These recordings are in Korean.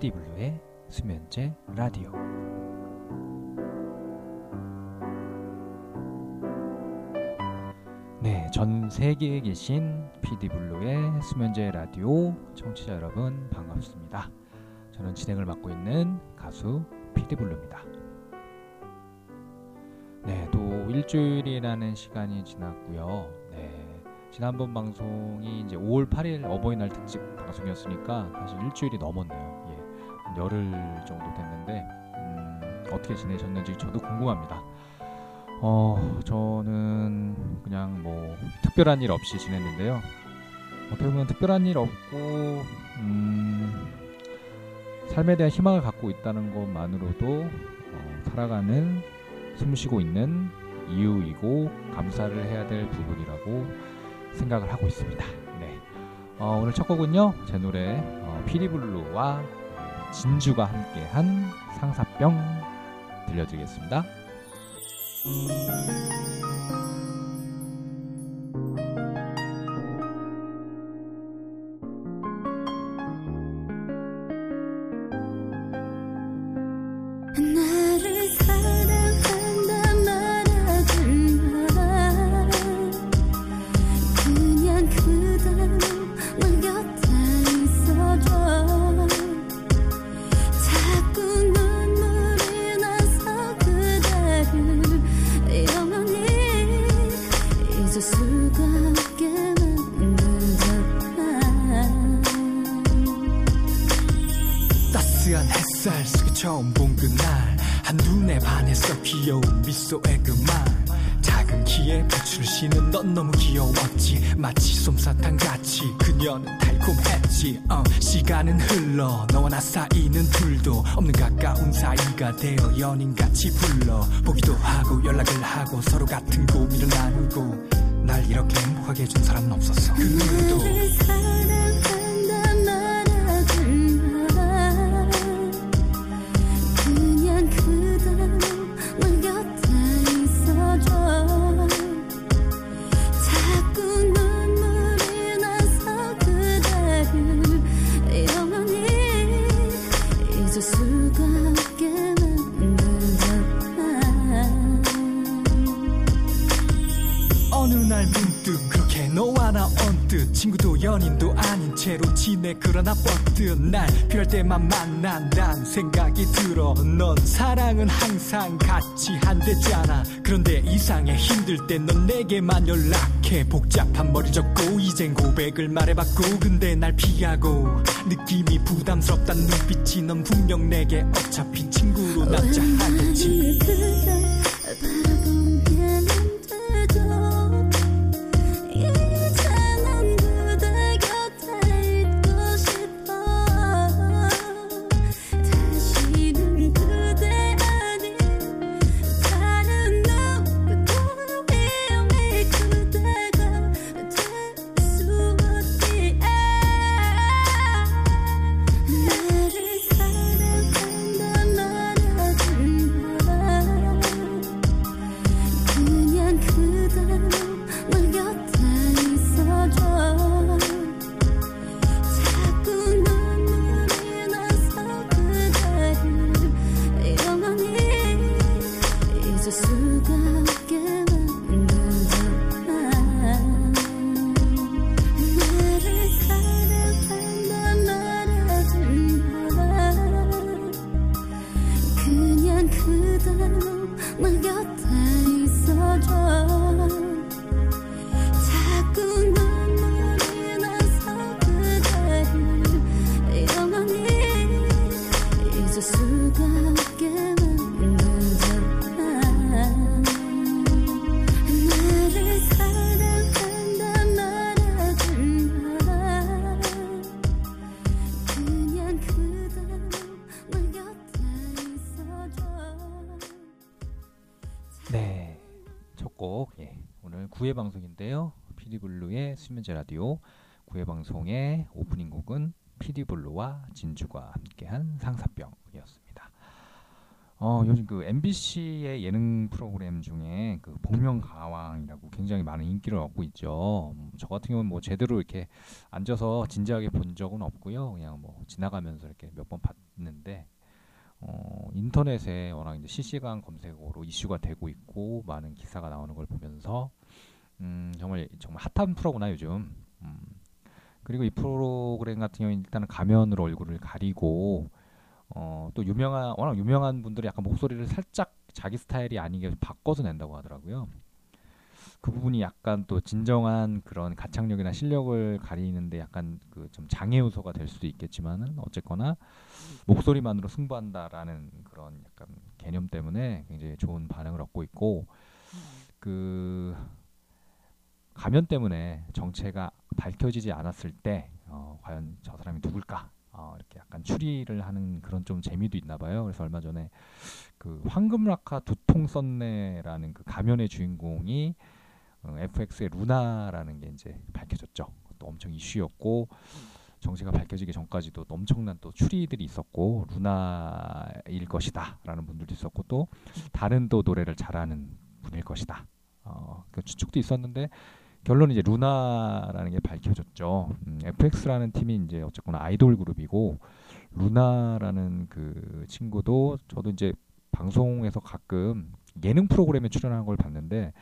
PD블루의 수면제 라디오 네, 전 세계에 계신 PD블루의 수면제 라디오 청취자 여러분 반갑습니다. 저는 진행을 맡고 있는 가수 PD블루입니다. 네, 또 일주일이라는 시간이 지났고요. 네, 지난번 방송이 이제 5월 8일 어버이날 특집 방송이었으니까 사실 일주일이 넘었네요. 열흘 정도 됐는데 음, 어떻게 지내셨는지 저도 궁금합니다. 어, 저는 그냥 뭐 특별한 일 없이 지냈는데요. 어떻게 보면 특별한 일 없고 음, 삶에 대한 희망을 갖고 있다는 것만으로도 어, 살아가는 숨쉬고 있는 이유이고 감사를 해야 될 부분이라고 생각을 하고 있습니다. 네. 어, 오늘 첫 곡은요 제 노래 어, 피리블루와 진주가 함께한 상사병 들려드리겠습니다. 시간은 흘러. 너와 나 사이는 둘도 없는 가까운 사이가 되어 연인같이 불러. 보기도 하고 연락을 하고 서로 같은 고민을 나누고 날 이렇게 행복하게 해준 사람은 없었어. 그 누구도 그러나 뻗듯 날 필요할 때만 만난다는 생각이 들어. 넌 사랑은 항상 같이 한대잖아. 그런데 이상해. 힘들 때 넌 내게만 연락해. 복잡한 머리 접고 이젠 고백을 말해봤고. 근데 날 피하고 느낌이 부담스럽단 눈빛이 넌 분명 내게 어차피 친구로 남자 하겠지 수면제 라디오 9회 방송의 오프닝 곡은 피디블루와 진주가 함께한 상사병이었습니다. 어, 요즘 그 MBC의 예능 프로그램 중에 그 복면가왕이라고 굉장히 많은 인기를 얻고 있죠. 음, 저 같은 경우는 뭐 제대로 이렇게 앉아서 진지하게 본 적은 없고요. 그냥 뭐 지나가면서 이렇게 몇번 인터넷에 워낙 이제 실시간 검색어로 이슈가 되고 있고 많은 기사가 나오는 걸 보면서 음, 정말 정말 핫한 프로구나 요즘. 음, 그리고 이 프로그램 같은 경우는 일단은 가면으로 얼굴을 가리고 어, 또 유명한 워낙 유명한 분들이 약간 목소리를 살짝 자기 스타일이 아니게 바꿔서 낸다고 하더라고요. 그 부분이 약간 또 진정한 그런 가창력이나 실력을 가리는데 약간 그 좀 장애 요소가 될 수도 있겠지만은 어쨌거나 목소리만으로 승부한다라는 그런 약간 개념 때문에 굉장히 좋은 반응을 얻고 있고 그 가면 때문에 정체가 밝혀지지 않았을 때 어, 과연 저 사람이 누굴까 어, 이렇게 약간 추리를 하는 그런 좀 재미도 있나 봐요. 그래서 얼마 전에 그 황금라카 두통 썬네라는 그 가면의 주인공이 어, FX의 루나라는 게 이제 밝혀졌죠. 또 엄청 이슈였고 정체가 밝혀지기 전까지도 또 엄청난 또 추리들이 있었고 루나일 것이다라는 분들도 있었고 또 다른 또 노래를 잘하는 분일 것이다. 어, 그 추측도 있었는데 결론은 이제 루나라는 게 밝혀졌죠. 음, FX라는 팀이 이제 어쨌거나 아이돌 그룹이고 루나라는 그 친구도 저도 이제 방송에서 가끔 예능 프로그램에 출연하는 걸 봤는데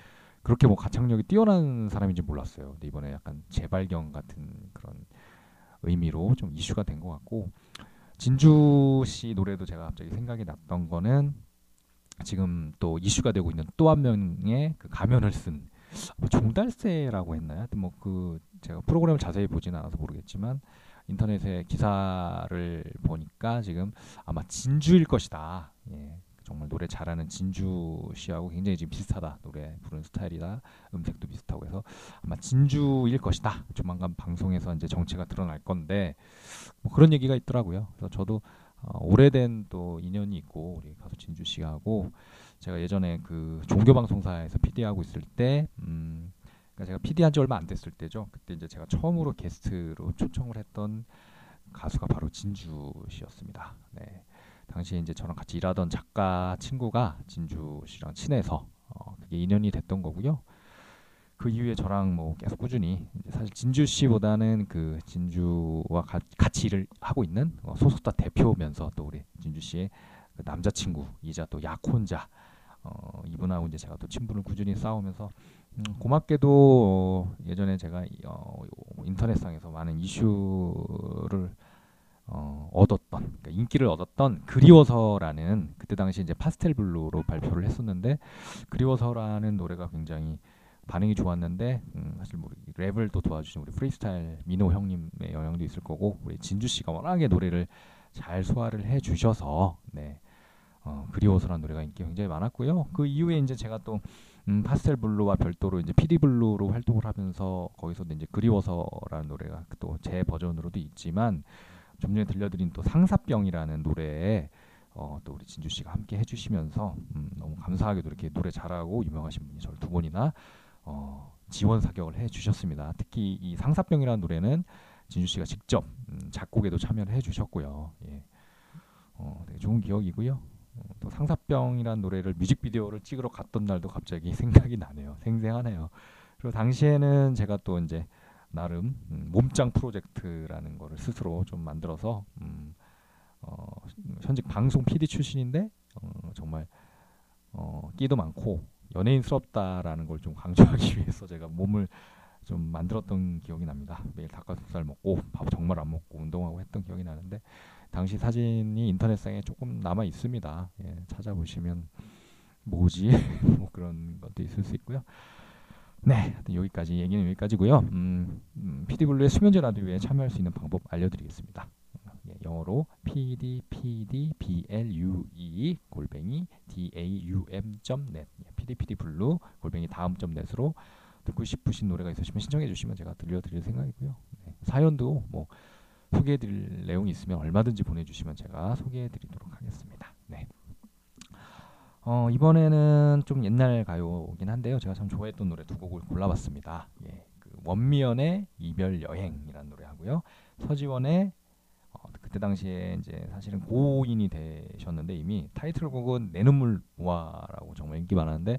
그렇게 뭐 가창력이 뛰어난 사람인지 몰랐어요. 근데 이번에 약간 재발견 같은 그런 의미로 좀 이슈가 된 것 같고 진주 씨 노래도 제가 갑자기 생각이 났던 거는 지금 또 이슈가 되고 있는 또 한 명의 그 가면을 쓴뭐 종달새라고 했나요? 뭐 그 제가 프로그램을 자세히 보지는 않아서 모르겠지만 인터넷에 기사를 보니까 지금 아마 진주일 것이다. 예. 정말 노래 잘하는 진주 씨하고 굉장히 지금 비슷하다. 노래 부르는 스타일이다. 음색도 비슷하고 해서 아마 진주일 것이다. 조만간 방송에서 이제 정체가 드러날 건데 뭐 그런 얘기가 있더라고요. 그래서 저도 어, 오래된 또 인연이 있고 우리 가수 진주 씨하고 제가 예전에 그 종교 방송사에서 PD 하고 있을 때 음, 그러니까 제가 PD 한 지 얼마 안 됐을 때죠. 그때 이제 제가 처음으로 게스트로 초청을 했던 가수가 바로 진주 씨였습니다. 네. 당시에 이제 저랑 같이 일하던 작가 친구가 진주 씨랑 친해서 어, 그게 인연이 됐던 거고요. 그 이후에 저랑 뭐 계속 꾸준히 사실 진주 씨보다는 그 진주와 가, 같이 일을 하고 있는 어, 소속사 대표면서 또 우리 진주 씨의 그 남자친구이자 또 약혼자 어, 이분하고 이제 제가 또 친분을 꾸준히 쌓으면서 음, 고맙게도 어, 예전에 제가 이- 어, 인터넷상에서 많은 이슈를 어, 얻었던 그러니까 인기를 얻었던 그리워서라는 그때 당시 이제 파스텔 블루로 발표를 했었는데 그리워서라는 노래가 굉장히 반응이 좋았는데 음, 사실 뭐 랩을 또 도와주신 우리 프리스타일 민호 형님의 영향도 있을 거고 우리 진주 씨가 워낙에 노래를 잘 소화를 해 주셔서 네. 어, 그리워서라는 노래가 인기 굉장히 많았고요. 그 이후에 이제 제가 또 음, 파스텔 블루와 별도로 이제 피디 블루로 활동을 하면서 거기서도 이제 그리워서라는 노래가 또 제 버전으로도 있지만 좀 전에 들려드린 또 상사병이라는 노래에 어, 또 우리 진주 씨가 함께 해주시면서 음, 너무 감사하게도 이렇게 노래 잘하고 유명하신 분이 저를 두 번이나 어, 지원 사격을 해주셨습니다. 특히 이 상사병이라는 노래는 진주 씨가 직접 음, 작곡에도 참여를 해주셨고요. 예. 어, 되게 좋은 기억이고요. 어, 또 상사병이라는 노래를 뮤직비디오를 찍으러 갔던 날도 갑자기 생각이 나네요. 생생하네요. 그리고 당시에는 제가 또 이제 나름 음, 몸짱 프로젝트라는 거를 스스로 좀 만들어서 음, 어, 현직 방송 PD 출신인데 어, 정말 어, 끼도 많고 연예인스럽다라는 걸 좀 강조하기 위해서 제가 몸을 좀 만들었던 기억이 납니다. 매일 닭가슴살 먹고 밥 정말 안 먹고 운동하고 했던 기억이 나는데 당시 사진이 인터넷상에 조금 남아 있습니다. 예, 찾아보시면 뭐지 뭐 그런 것도 있을 수 있고요. 네, 여기까지 얘기는 여기까지고요. 음, 음, PD블루의 수면제 라디오에 참여할 수 있는 방법 알려드리겠습니다. 예, 영어로 PD PD B L U E 골뱅이 D A U M net 예, PD PD 블루 골뱅이 다음 점 넷으로 듣고 싶으신 노래가 있으시면 신청해 주시면 제가 들려드릴 생각이고요. 네, 사연도 뭐 소개해드릴 내용이 있으면 얼마든지 보내주시면 제가 소개해드리도록 하겠습니다. 네. 어, 이번에는 좀 옛날 가요긴 한데요. 제가 참 좋아했던 노래 두 곡을 골라봤습니다. 예, 그 원미연의 이별 여행이라는 노래하고요. 서지원의 어, 그때 당시에 이제 사실은 고인이 되셨는데 이미 타이틀곡은 내 눈물 모아라고 정말 인기 많았는데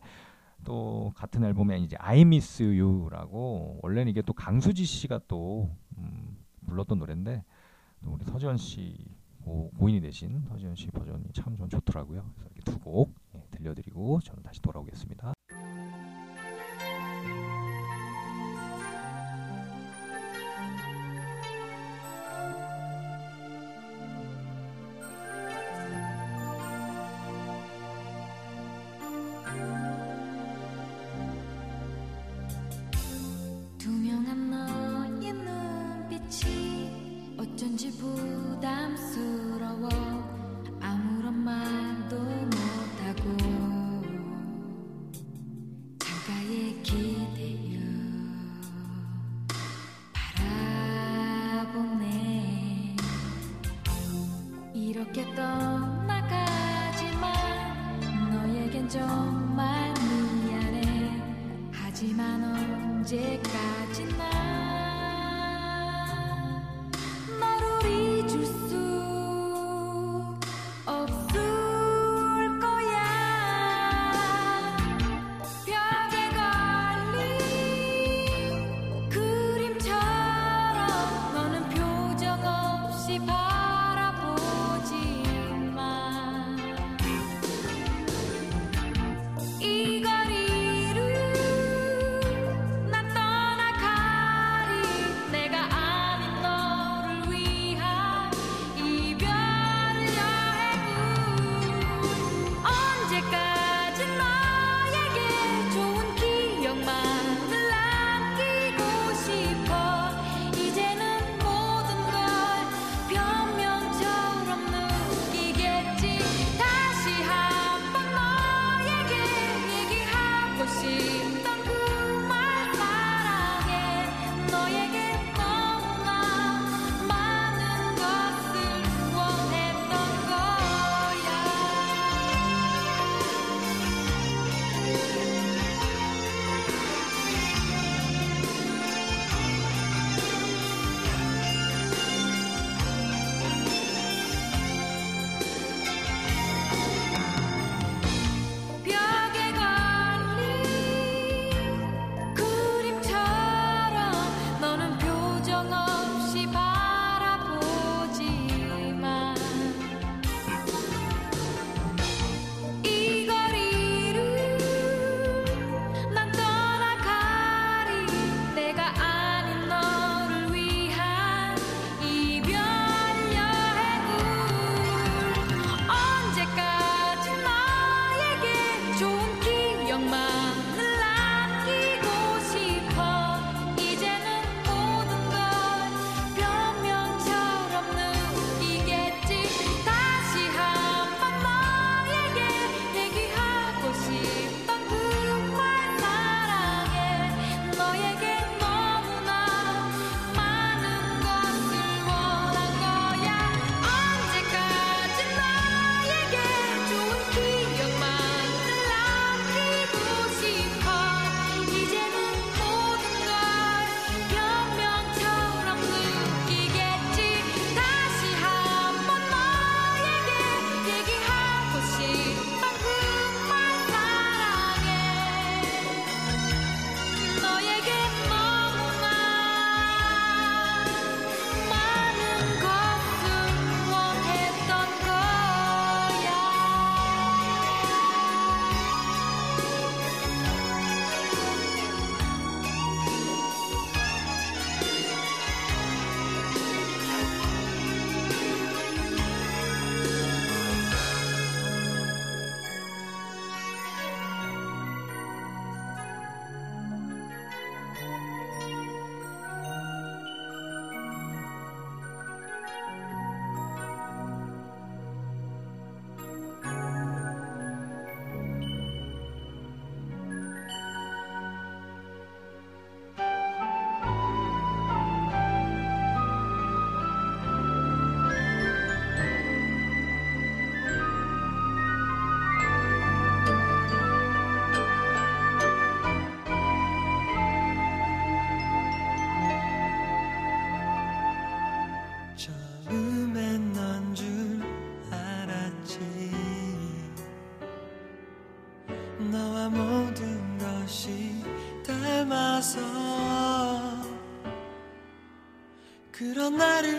또 같은 앨범에 이제 I Miss You라고 원래는 이게 또 강수지 씨가 또 음, 불렀던 노래인데 우리 서지원 씨 고, 인이 되신 서지원 씨 버전이 참 좋더라고요. 그래서 이렇게 두곡 예, 들려드리고 저는 다시 돌아오겠습니다. 나의 길. night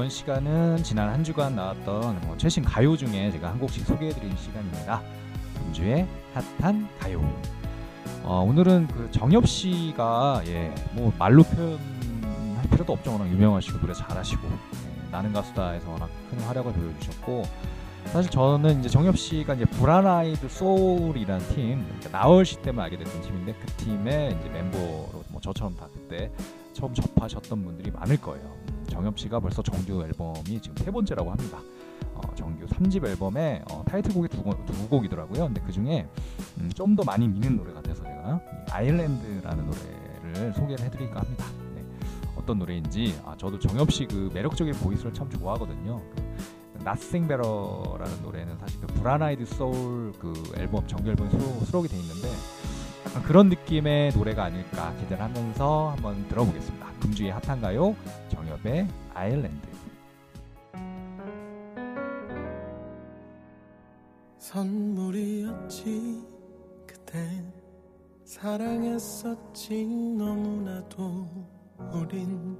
이번 시간은 지난 한 주간 나왔던 뭐 최신 가요 중에 제가 한 곡씩 소개해드리는 시간입니다. 금주의 핫한 가요. 어, 오늘은 그 정엽 씨가 예, 뭐 말로 표현할 필요도 없죠. 워낙 유명하시고 노래 잘하시고 예, 나는 가수다에서 워낙 큰 활약을 보여주셨고 사실 저는 이제 정엽 씨가 이제 Brown Eyed Soul이라는 팀 그러니까 나얼 씨 때문에 알게 됐던 팀인데 그 팀의 이제 멤버로 뭐 저처럼 다 그때 처음 접하셨던 분들이 많을 거예요. 음, 정엽 씨가 벌써 정규 앨범이 지금 세 번째라고 합니다. 어, 정규 3집 앨범에 어, 타이틀곡이 두, 곡- 두 곡이더라고요. 근데 그 중에 음, 좀더 많이 미는 노래 같아서 제가 이 Island라는 노래를 소개를 해드릴까 합니다. 네. 어떤 노래인지 아, 저도 정엽 씨 그 매력적인 voice를 참 좋아하거든요. 그 Nothing Better라는 노래는 사실 그 Brown Eyed Soul 그 앨범 정규 앨범에 수록, 수록 이 돼 있는데 약간 그런 느낌의 노래가 아닐까 기대를 하면서 한번 들어보겠습니다. 금주의 합한가요? 정엽의 아일랜드. 선물이었지. 그땐 사랑했었지. 너무나도 우린.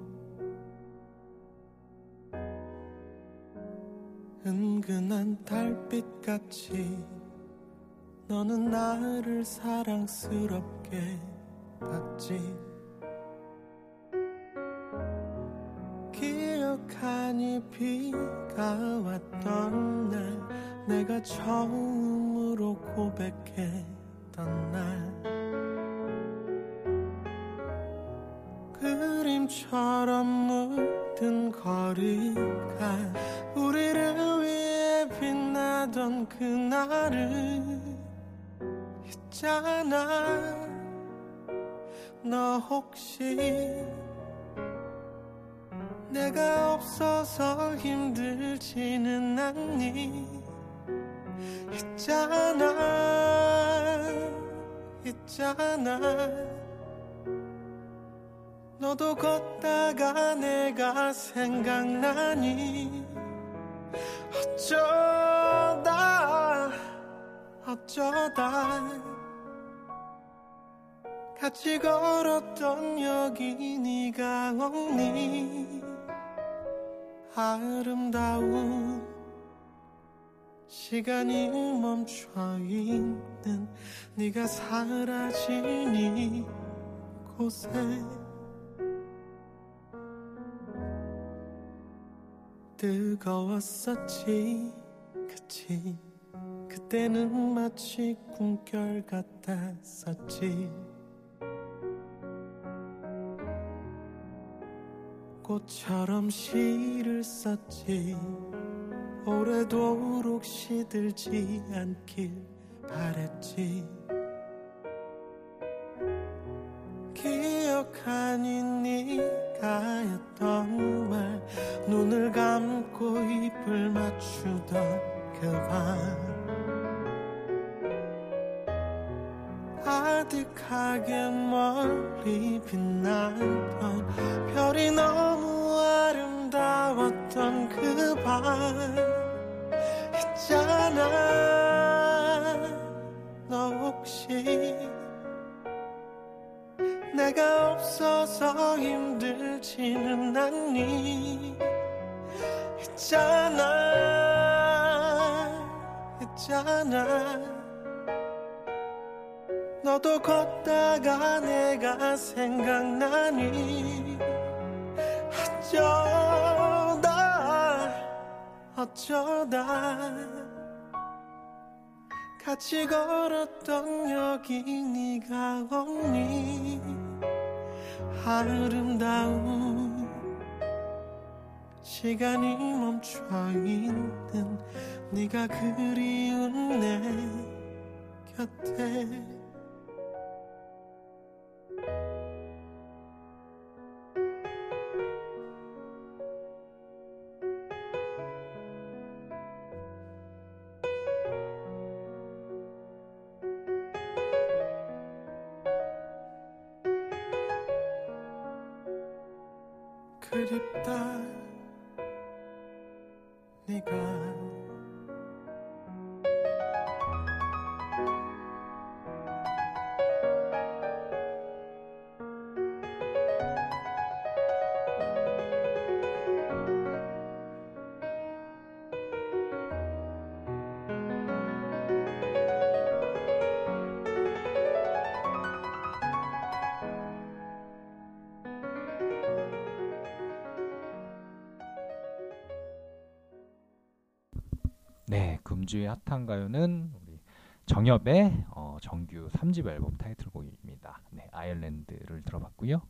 은근한 달빛같이 너는 나를 사랑스럽게 봤지. 기억하니 비가 왔던 날 내가 처음으로 고백했던 날. 그림처럼 물든 거리가 우리를 위해 빛나던 그날을 있잖아. 너 혹시 내가 없어서 힘들지는 않니? 있잖아 있잖아. 너도 걷다가 내가 생각나니? 어쩌다 어쩌다. 같이 걸었던 여기 네가 없니 아름다운 시간이 멈춰 있는 네가 사라진 이곳에. 뜨거웠었지 그치? 그때는 마치 꿈결 같았었지 꽃처럼 시를 썼지. 오래도록 시들지 않길 바랬지. 기억하니 네가 했던 말 눈을 감고 입을 맞추던 그밤 아득하게 멀리 빛 힘들지는 않니? 있잖아 있잖아. 너도 걷다가 내가 생각나니? 어쩌다 어쩌다. 같이 걸었던 여기 네가 없니 아름다운 시간이 멈춰 있는 네가 그리운 내 곁에 그립다. 네가 네, 금주의 핫한 가요는 우리 정엽의 어, 정규 3집 앨범 타이틀곡입니다. 네, Island를 들어봤고요.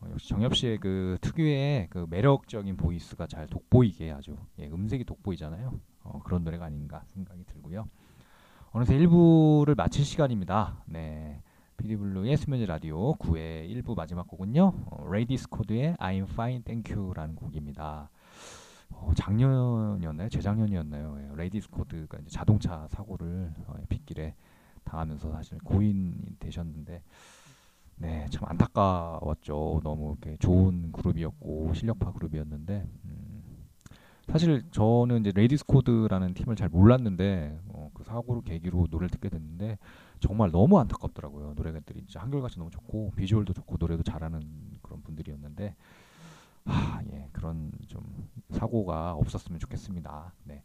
어, 역시 정엽 씨의 그 특유의 그 매력적인 voice가 잘 돋보이게 아주 예, 음색이 돋보이잖아요. 어, 그런 노래가 아닌가 생각이 들고요. 어느새 1부를 마칠 시간입니다. 네. 피디블루의 수면제 라디오 9회 1부 마지막 곡은요. 어, Ladies' Code의 I'm Fine Thank You라는 곡입니다. 어, 작년이었나요? 재작년이었나요? 예, 레이디스 코드가 이제 자동차 사고를 어, 빗길에 당하면서 사실 고인이 되셨는데 네, 참 안타까웠죠. 너무 이렇게 좋은 그룹이었고 실력파 그룹이었는데 음, 사실 저는 이제 레이디스 코드라는 팀을 잘 몰랐는데 어, 그 사고를 계기로 노래를 듣게 됐는데 정말 너무 안타깝더라고요. 노래들이 진짜 한결같이 너무 좋고 비주얼도 좋고 노래도 잘하는 그런 분들이었는데 하, 예, 그런 좀 사고가 없었으면 좋겠습니다. 네.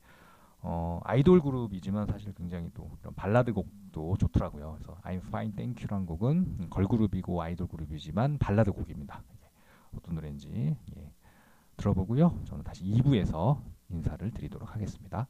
어, 아이돌 그룹이지만 사실 굉장히 또 발라드 곡도 좋더라고요. 그래서 I'm Fine Thank You란 곡은 걸그룹이고 아이돌 그룹이지만 발라드 곡입니다. 예. 어떤 노래인지 예. 들어보고요. 저는 다시 2부에서 인사를 드리도록 하겠습니다.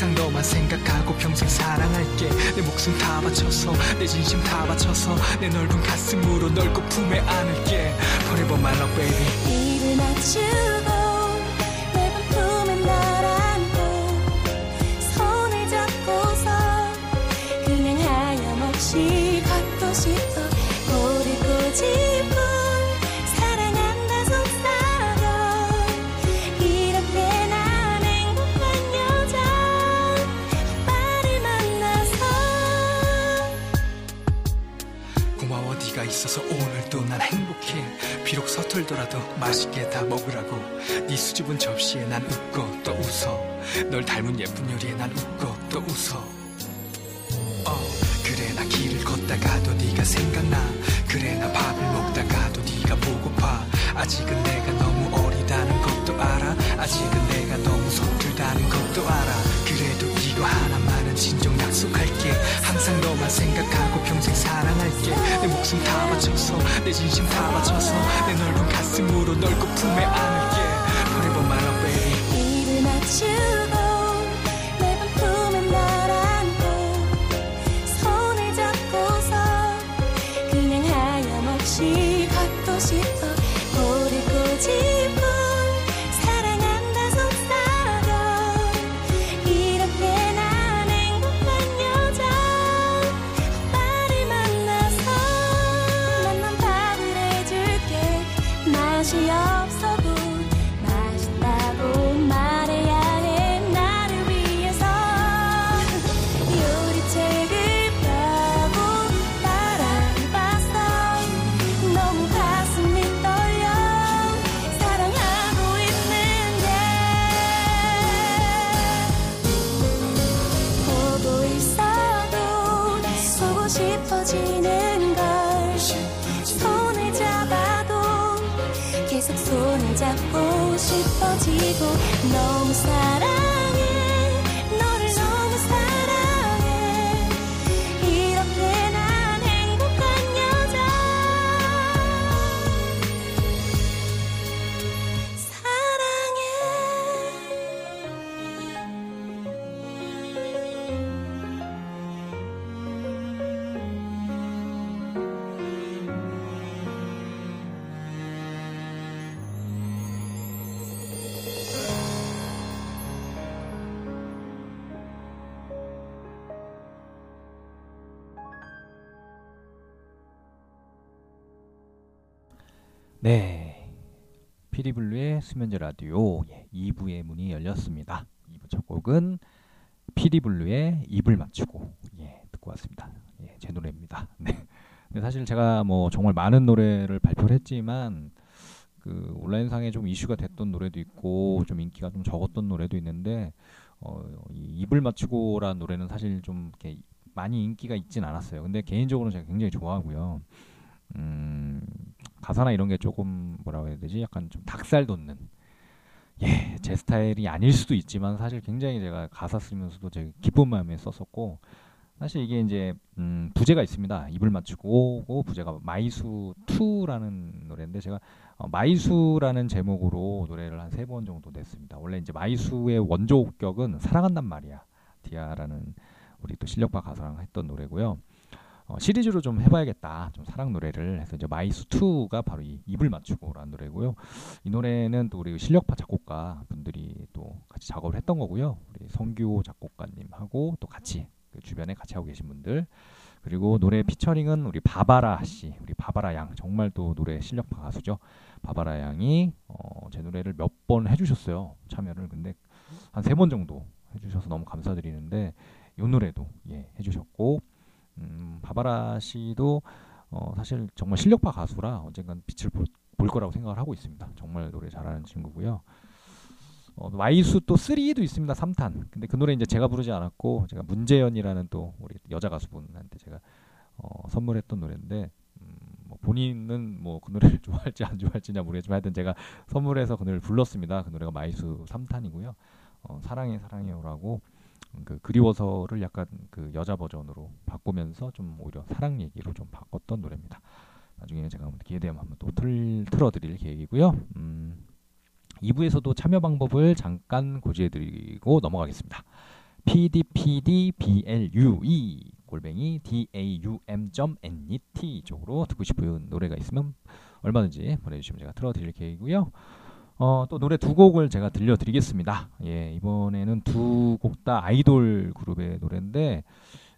항상 너만 생각하고 평생 사랑할게. 내 목숨 다 바쳐서 내 진심 다 바쳐서 내 넓은 가슴으로 넓고 품에 안을게. Forever my love baby. 입을 맞추 서툴더라도 맛있게 다 먹으라고 네 수줍은 접시에 난 웃고 또 웃어 널 닮은 예쁜 요리에 난 웃고 또 웃어 어 그래 나 길을 걷다가도 네가 생각나 그래 나 밥을 먹다가도 네가 보고파 아직은 내가 너무 어리다는 것도 알아 아직은 내가 너무 서툴다는 것도 알아 생각하고 평생 사랑할게. 내 목숨 다 바쳐서 내 진심 다 바쳐서 내 넓은 가슴으로 넓고 품에 안을게. Forever my love baby. 입을 맞추 피디블루의 수면제 라디오 예, 2부의 문이 열렸습니다. 2부 첫 곡은 피디블루의 입을 맞추고 예, 듣고 왔습니다. 예, 제 노래입니다. 네. 근데 사실 제가 뭐 정말 많은 노래를 발표를 했지만 그 온라인상에 좀 이슈가 됐던 노래도 있고 좀 인기가 좀 적었던 노래도 있는데 어, 이 입을 맞추고라는 노래는 사실 좀 이렇게 많이 인기가 있진 않았어요. 근데 개인적으로는 제가 굉장히 좋아하고요. 음, 가사나 이런 게 조금 뭐라고 해야 되지? 약간 좀 닭살 돋는 예, 제 스타일이 아닐 수도 있지만 사실 굉장히 제가 가사 쓰면서도 되게 기쁜 마음에 썼었고 사실 이게 이제 음, 부제가 있습니다. 입을 맞추고 오고 부제가 마이수 2라는 노래인데 제가 어, 마이수라는 제목으로 노래를 한 세 번 정도 냈습니다. 원래 이제 마이수의 원조격은 사랑한단 말이야. 디아라는 우리 또 실력파 가수랑 했던 노래고요. 어, 시리즈로 좀 해봐야겠다. 좀 사랑 노래를 해서 이제 마이수 2가 바로 이 입을 맞추고라는 노래고요. 이 노래는 또 우리 실력파 작곡가 분들이 또 같이 작업을 했던 거고요. 우리 성규 작곡가님하고 또 같이 그 주변에 같이 하고 계신 분들 그리고 노래 피처링은 우리 바바라 씨, 우리 바바라 양 정말 또 노래 실력파 가수죠. 바바라 양이 어, 제 노래를 몇 번 해주셨어요 참여를 근데 한 세 번 정도 해주셔서 너무 감사드리는데 이 노래도 예 해주셨고 음, 바바라 씨도 어, 사실 정말 실력파 가수라 언젠간 빛을 볼, 볼 거라고 생각을 하고 있습니다. 정말 노래 잘하는 친구고요. 어, 마이수 또 3도 있습니다. 3탄. 근데 그 노래 이제 제가 부르지 않았고 제가 문재현이라는 또 우리 여자 가수분한테 제가 어, 선물했던 노래인데 음, 뭐 본인은 뭐 그 노래를 좋아할지 안 좋아할지냐 모르겠지만 하여튼 제가 선물해서 그 노래를 불렀습니다. 그 노래가 마이수 3탄이고요. 어, 사랑해 사랑해요라고 그 그리워서를 약간 그 여자 버전으로 바꾸면서 좀 오히려 사랑 얘기로 좀 바꿨던 노래입니다. 나중에 제가 기회 되면 한번 또 틀, 틀어드릴 계획이고요. 음, 2부에서도 참여 방법을 잠깐 고지해드리고 넘어가겠습니다. pdpdblue 골뱅이 daum.net 쪽으로 듣고 싶은 노래가 있으면 얼마든지 보내주시면 제가 틀어드릴 계획이고요. 어, 또 노래 두 곡을 제가 들려드리겠습니다. 예, 이번에는 두 곡 다 아이돌 그룹의 노래인데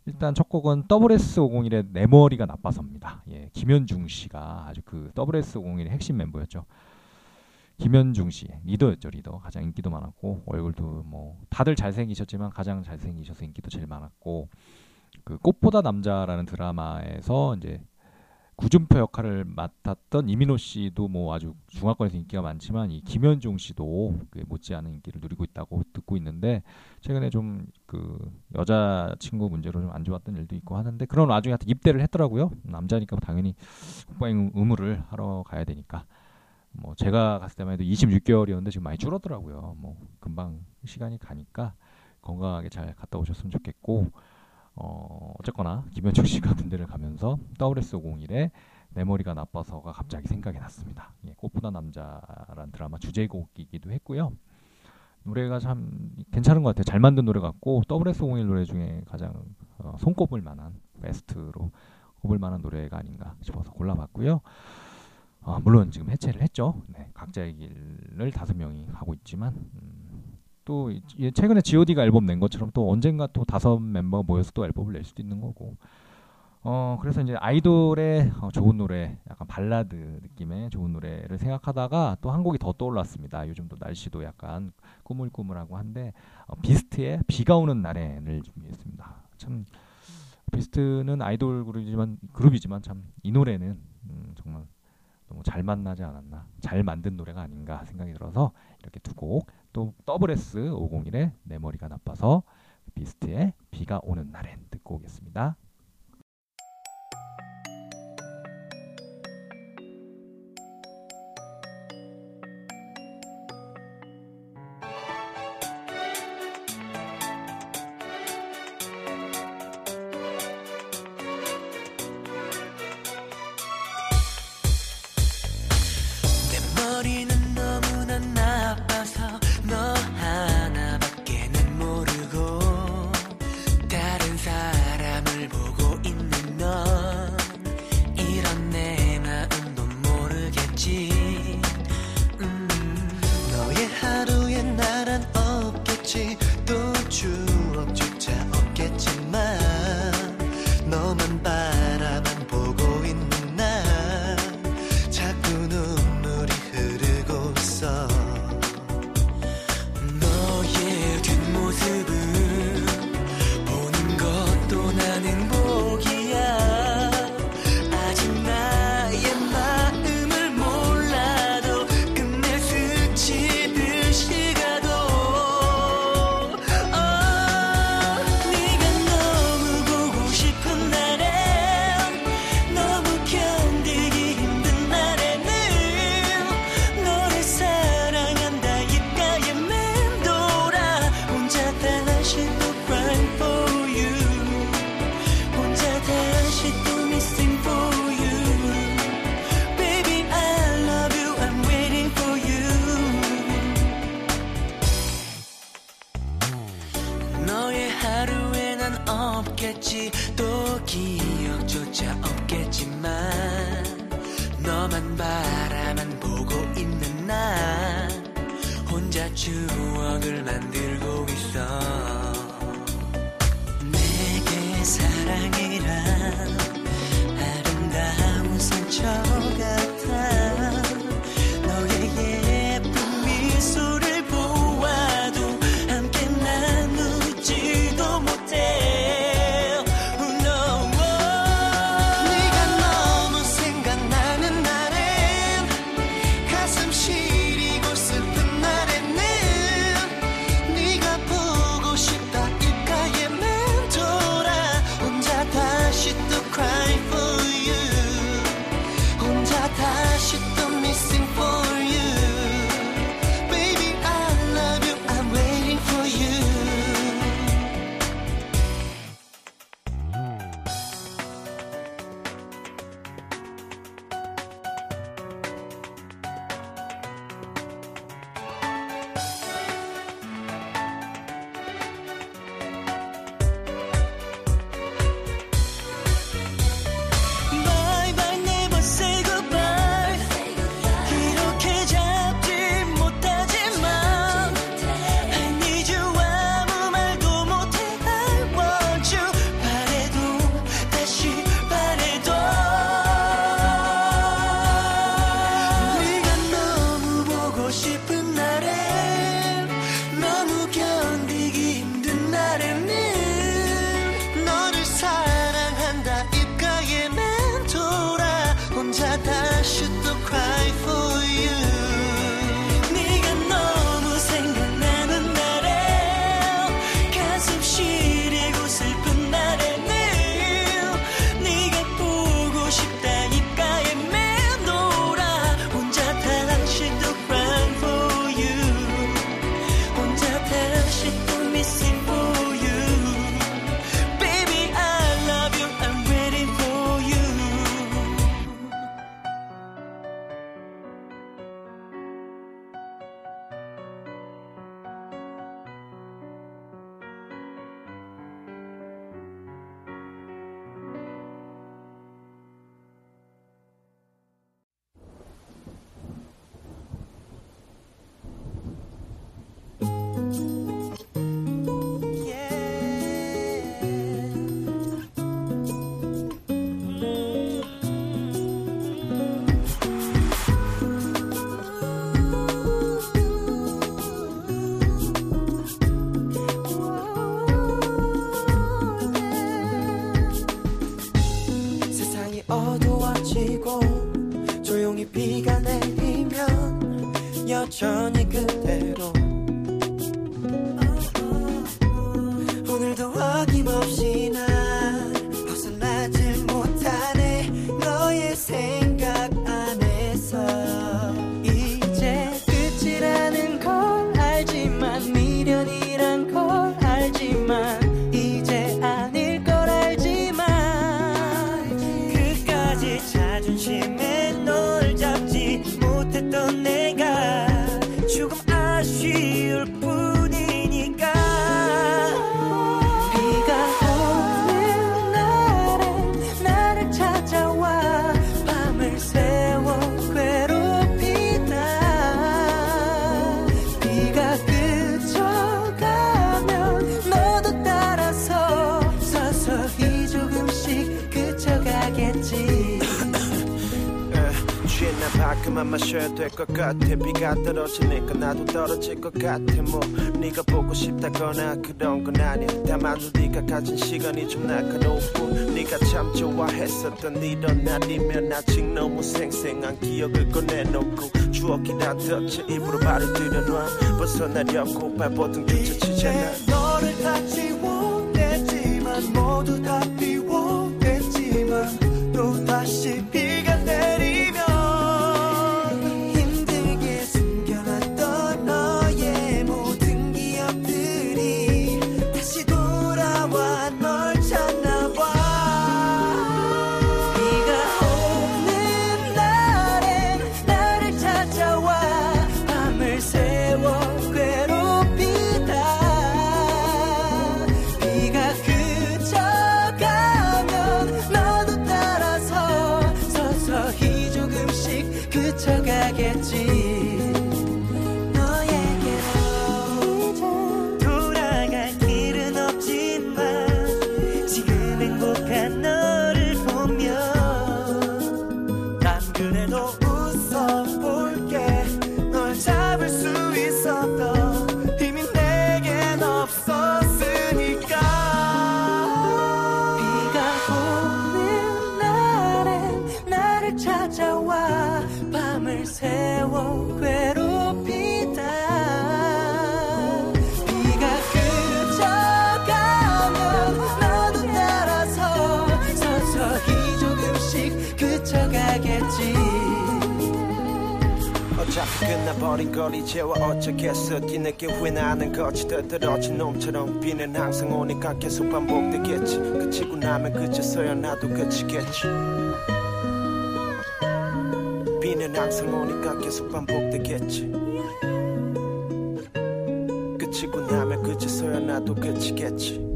일단 첫 곡은 WS501의 내 머리가 나빠서입니다. 예, 김현중 씨가 아주 그 WS501의 핵심 멤버였죠. 김현중 씨 리더였죠 리더 가장 인기도 많았고 얼굴도 뭐 다들 잘생기셨지만 가장 잘생기셔서 인기도 제일 많았고 그 꽃보다 남자라는 드라마에서 이제 구준표 역할을 맡았던 이민호 씨도 뭐 아주 중화권에서 인기가 많지만 이 김현중 씨도 그 못지않은 인기를 누리고 있다고 듣고 있는데 최근에 좀 그 여자 친구 문제로 좀 안 좋았던 일도 있고 하는데 그런 와중에 하여튼 입대를 했더라고요. 남자니까 당연히 국방 의무를 하러 가야 되니까. 뭐 제가 갔을 때만 해도 26개월이었는데 지금 많이 줄었더라고요. 뭐 금방 시간이 가니까 건강하게 잘 갔다 오셨으면 좋겠고 어, 어쨌거나 김현중 씨가 군대를 가면서 WS501의 내 머리가 나빠서가 갑자기 생각이 났습니다. 예, 꽃보다 남자란 드라마 주제곡이기도 했고요. 노래가 참 괜찮은 것 같아요. 잘 만든 노래 같고 WS501 노래 중에 가장 어, 손꼽을 만한 베스트로 꼽을 만한 노래가 아닌가 싶어서 골라봤고요. 어, 물론 지금 해체를 했죠. 네, 각자의 길을 다섯 명이 가고 있지만 음, 또 이- 이- 최근에 G.O.D가 앨범 낸 것처럼 또 언젠가 또 다섯 멤버가 모여서 또 앨범을 낼 수도 있는 거고. 어 그래서 이제 아이돌의 어, 좋은 노래, 약간 발라드 느낌의 좋은 노래를 생각하다가 또 한 곡이 더 떠올랐습니다. 요즘 또 날씨도 약간 꾸물꾸물하고 한데 어, 비스트의 비가 오는 날에를 준비했습니다. 참 비스트는 아이돌 그룹이지만 그룹이지만 참 이 노래는 음, 정말 너무 잘 만나지 않았나, 잘 만든 노래가 아닌가 생각이 들어서 이렇게 두곡 또 WS 501의 내 머리가 나빠서 비스트의 비가 오는 날엔 듣고 오겠습니다. 나 밖에만 마셔야 될 것 같아. 비가 떨어지니까 나도 떨어질 것 같아. 뭐 네가 보고 싶다거나 그런 건 아니야. 다만 네가 가진 시간이 좀뿐 네가 참 좋아했었던 이런 날이면 아직 너무 생생한 기억을 꺼내놓고 추억이 다 덧쳐 입으로 발을 들여놔. 벗어나려고 발버둥조차 치잖아. 너를 다 지워냈지만 모두 다 밤을 새워 괴롭히다. 비가 그쳐가면 너도 따라서 서서히 조금씩 그쳐가겠지. 어차피 끝나버린 걸 이제와 어쩌겠어. 뒤늦게 후회나는 거지. 떨어진 놈처럼 비는 항상 오니까 계속 반복되겠지. 그치고 나면 그쳐서야 나도 그치겠지 비는 항상 오니까 계속 반복되겠지. 그치고 나면 그쳐서야 나도 그치겠지.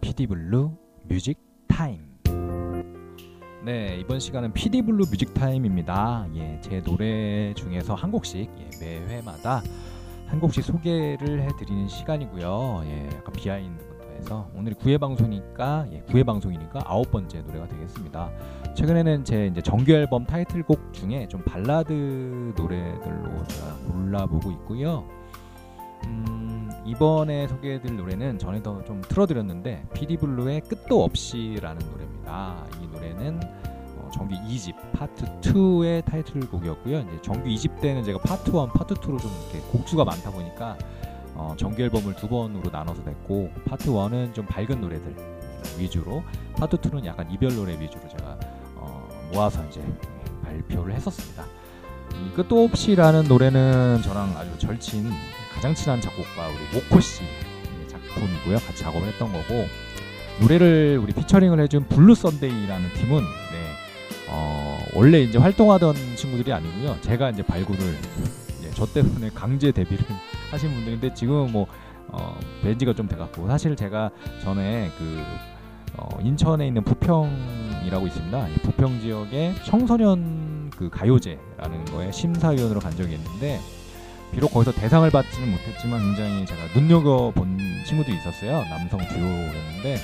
피디블루 music time. 네, 이번 시간은 피디블루 music time입니다. 예, 제 노래 중에서 한 곡씩 예, 매회마다 한 곡씩 소개를 해드리는 시간이고요. 예, 약간 behind부터 해서 오늘 9회 방송이니까 예, 9회 방송이니까 아홉 번째 노래가 되겠습니다. 최근에는 제 이제 정규 앨범 타이틀곡 중에 좀 발라드 노래들로 제가 골라보고 있고요. 음, 이번에 소개해드릴 노래는 전에도 좀 틀어드렸는데 피디블루의 끝도 없이라는 노래입니다. 이 노래는 어, 정규 2집 파트 2의 타이틀곡이었고요. 이제 정규 2집 때는 제가 파트 1, 파트 2로 좀 이렇게 곡수가 많다 보니까 어, 정규 앨범을 두 번으로 나눠서 냈고 파트 1은 좀 밝은 노래들 위주로 파트 2는 약간 이별 노래 위주로 제가 어, 모아서 이제 발표를 했었습니다. 이 끝도 없이라는 노래는 저랑 아주 절친 가장 친한 작곡가 우리 모코 씨 작품이고요. 같이 작업을 했던 거고 노래를 우리 피처링을 해준 블루 썬데이라는 팀은 네, 어, 원래 이제 활동하던 친구들이 아니고요. 제가 이제 발굴을 예, 저 때문에 강제 데뷔를 하신 분들인데 지금 뭐 어, 벤지가 좀 돼갖고 사실 제가 전에 그 어, 인천에 있는 부평이라고 있습니다. 이 부평 지역의 청소년 그 가요제라는 거에 심사위원으로 간 적이 있는데 비록 거기서 대상을 받지는 못했지만 굉장히 제가 눈여겨 본 친구들이 있었어요. 남성 듀오였는데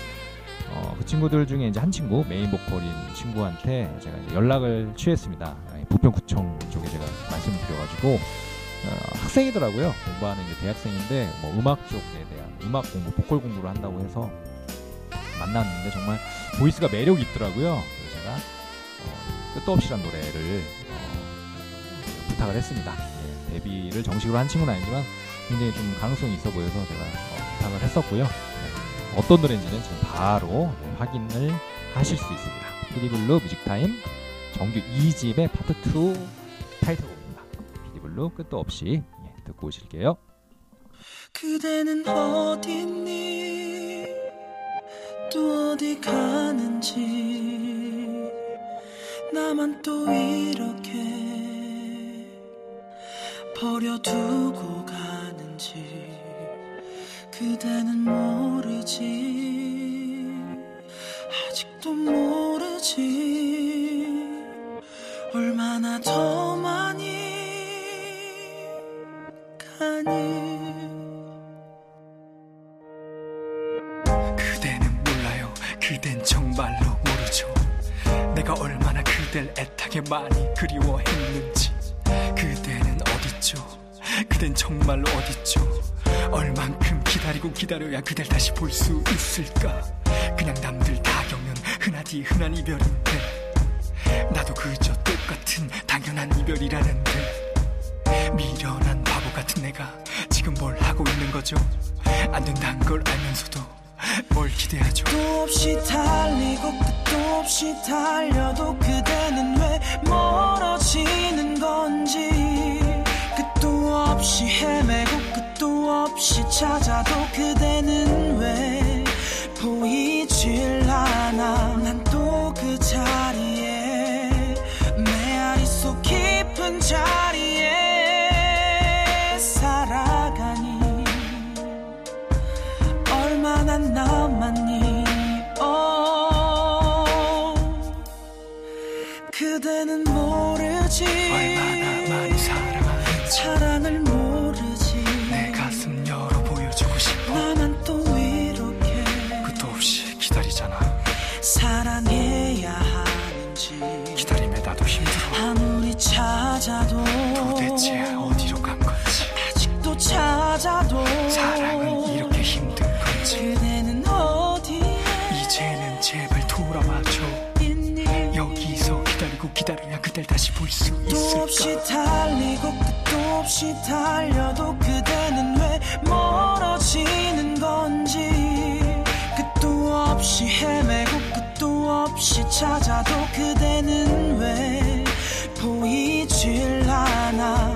어, 그 친구들 중에 이제 한 친구 메인 보컬인 친구한테 제가 연락을 취했습니다. 아, 부평구청 쪽에 제가 말씀을 드려가지고 어, 학생이더라고요. 공부하는 이제 대학생인데 뭐 음악 쪽에 대한 음악 공부, 보컬 공부를 한다고 해서 만났는데 정말 voice가 매력이 있더라고요. 그래서 제가 어, 이 끝도 없이란 노래를 어, 부탁을 했습니다. 예, 데뷔를 정식으로 한 친구는 아니지만 굉장히 좀 가능성이 있어 보여서 제가 어, 부탁을 했었고요. 네, 어떤 노래인지는 지금 바로 예, 확인을 하실 수 있습니다. 피디블루 music time 정규 2집의 파트 2 타이틀곡입니다. 피디블루 끝도 없이 예, 듣고 오실게요. 그대는 어딨니 또 어디 가는지 나만 또 이렇게 버려두고 가는지 그대는 모르지. 아직도 모르지. 얼마나 더 많이 가니. 그대는 몰라요. 그댄 정말로 모르죠. 내가 얼마나 그댈 애타게 많이 그리워했는지 어딨죠. 그댄 정말로 어딨죠? 얼만큼 기다리고 기다려야 그댈 다시 볼 수 있을까? 그냥 남들 다 겪는 흔하디 흔한 이별인데 나도 그저 똑같은 당연한 이별이라는데 미련한 바보 같은 내가 지금 뭘 하고 있는 거죠? 안 된다는 걸 알면서도 뭘 기대하죠? 끝도 없이 달리고 끝도 없이 달려도 그대는 왜 멀어지는 건지 없이 헤매고 끝도 없이 찾아도 그대는 왜 보이질 않아. 난 그댈 다시 볼수 끝도 없이 있을까 달리고 끝도 없이 달려도 그대는 왜 멀어지는 건지. 끝도 없이 헤매고 끝도 없이 찾아도 그대는 왜 보이질 않아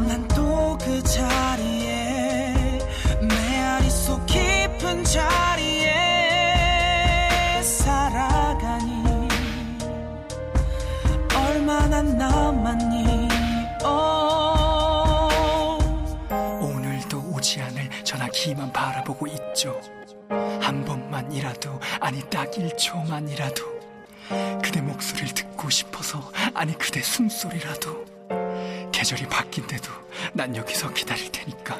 바라보고 있죠. 한 번만이라도 아니 딱 1초만이라도 그대 목소리를 듣고 싶어서 아니 그대 숨소리라도 계절이 바뀐데도 난 여기서 기다릴 테니까.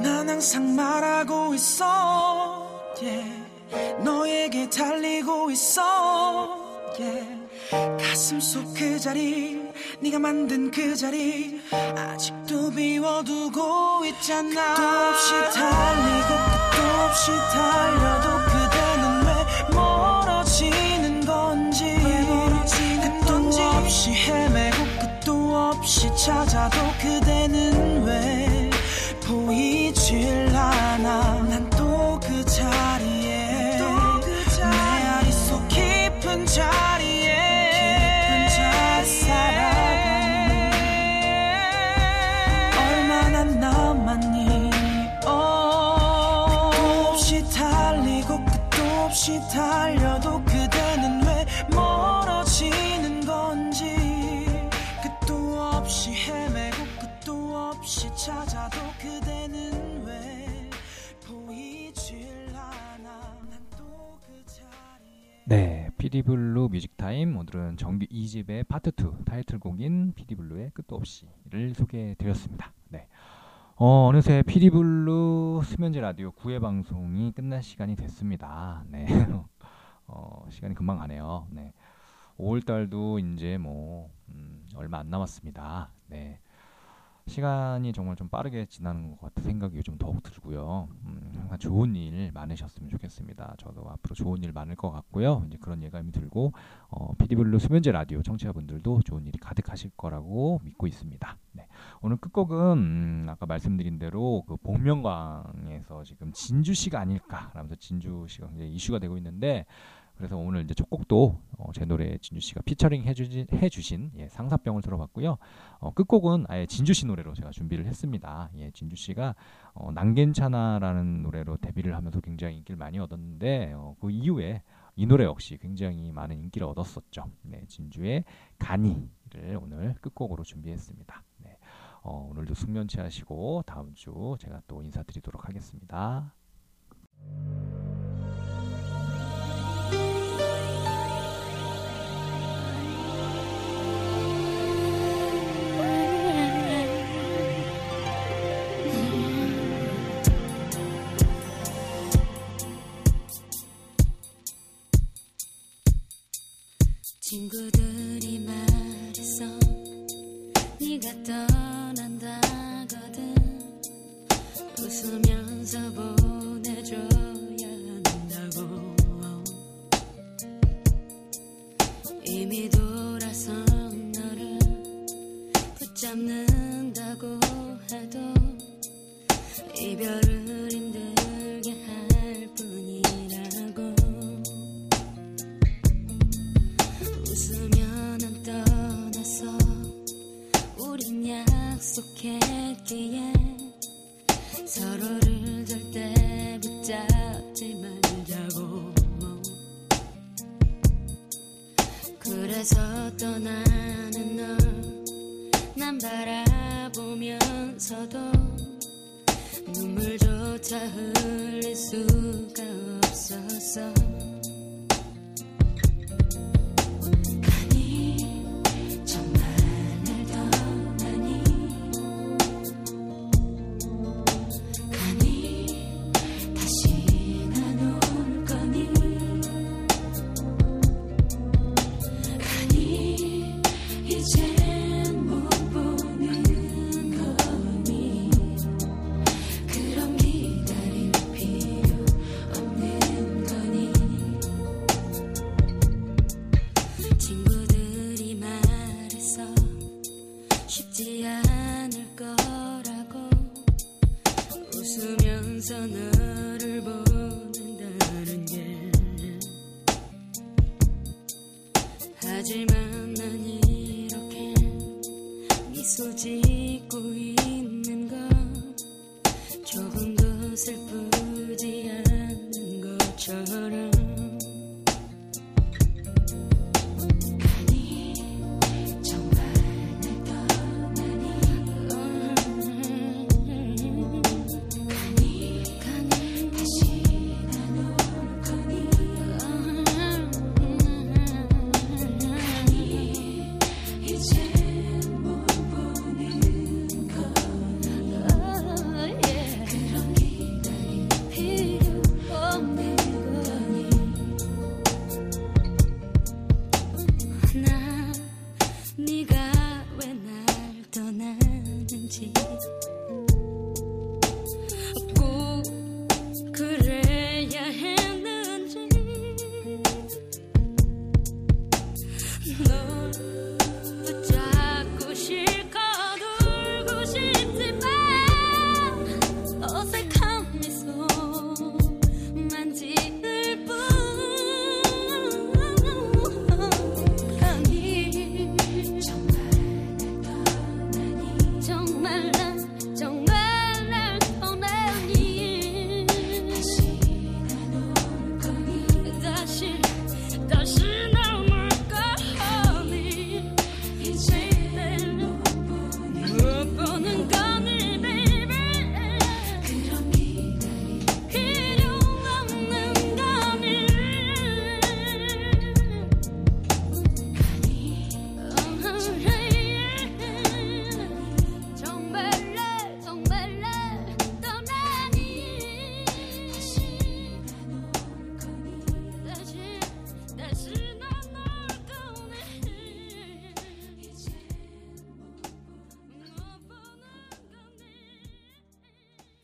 난 항상 말하고 있어. Yeah. 너에게 달리고 있어. Yeah. 가슴 속 그 자리 네가 만든 그 자리 아직도 비워두고 있잖아. 끝도 없이 달리고 끝도 없이 달려도 그대는 왜 멀어지는 건지. 끝도 없이 헤매고 끝도 없이 찾아도 그대는 왜 보이질 않아 네, 피디블루 music time 오늘은 정규 2집의 파트 2 타이틀곡인 피디블루의 끝도 없이를 소개해드렸습니다. 네, 어, 어느새 피디블루 수면제 라디오 9회 방송이 끝날 시간이 됐습니다. 네, 어, 시간이 금방 가네요. 네. 5월 달도 이제 뭐 음, 얼마 안 남았습니다. 네. 시간이 정말 좀 빠르게 지나는 것 같은 생각이 요즘 더욱 들고요. 음, 항상 좋은 일 많으셨으면 좋겠습니다. 저도 앞으로 좋은 일 많을 것 같고요. 이제 그런 예감이 들고 어, 피디블루 수면제 라디오 청취자분들도 좋은 일이 가득하실 거라고 믿고 있습니다. 네. 오늘 끝곡은 음, 아까 말씀드린 대로 그 복면가왕에서 지금 진주 씨가 아닐까라면서 진주 씨가 굉장히 이슈가 되고 있는데 그래서 오늘 이제 첫 곡도 어, 제 노래 진주 씨가 피처링 해주신, 해주신 예, 상사병을 들어봤고요. 어, 끝곡은 아예 진주 씨 노래로 제가 준비를 했습니다. 예, 진주 씨가 어, 난 괜찮아라는 노래로 데뷔를 하면서 굉장히 인기를 많이 얻었는데 어, 그 이후에 이 노래 역시 굉장히 많은 인기를 얻었었죠. 네, 진주의 가니를 오늘 끝곡으로 준비했습니다. 네, 어, 오늘도 숙면치 하시고 다음 주 제가 또 인사드리도록 하겠습니다. 붙잡는다고 해도 이별을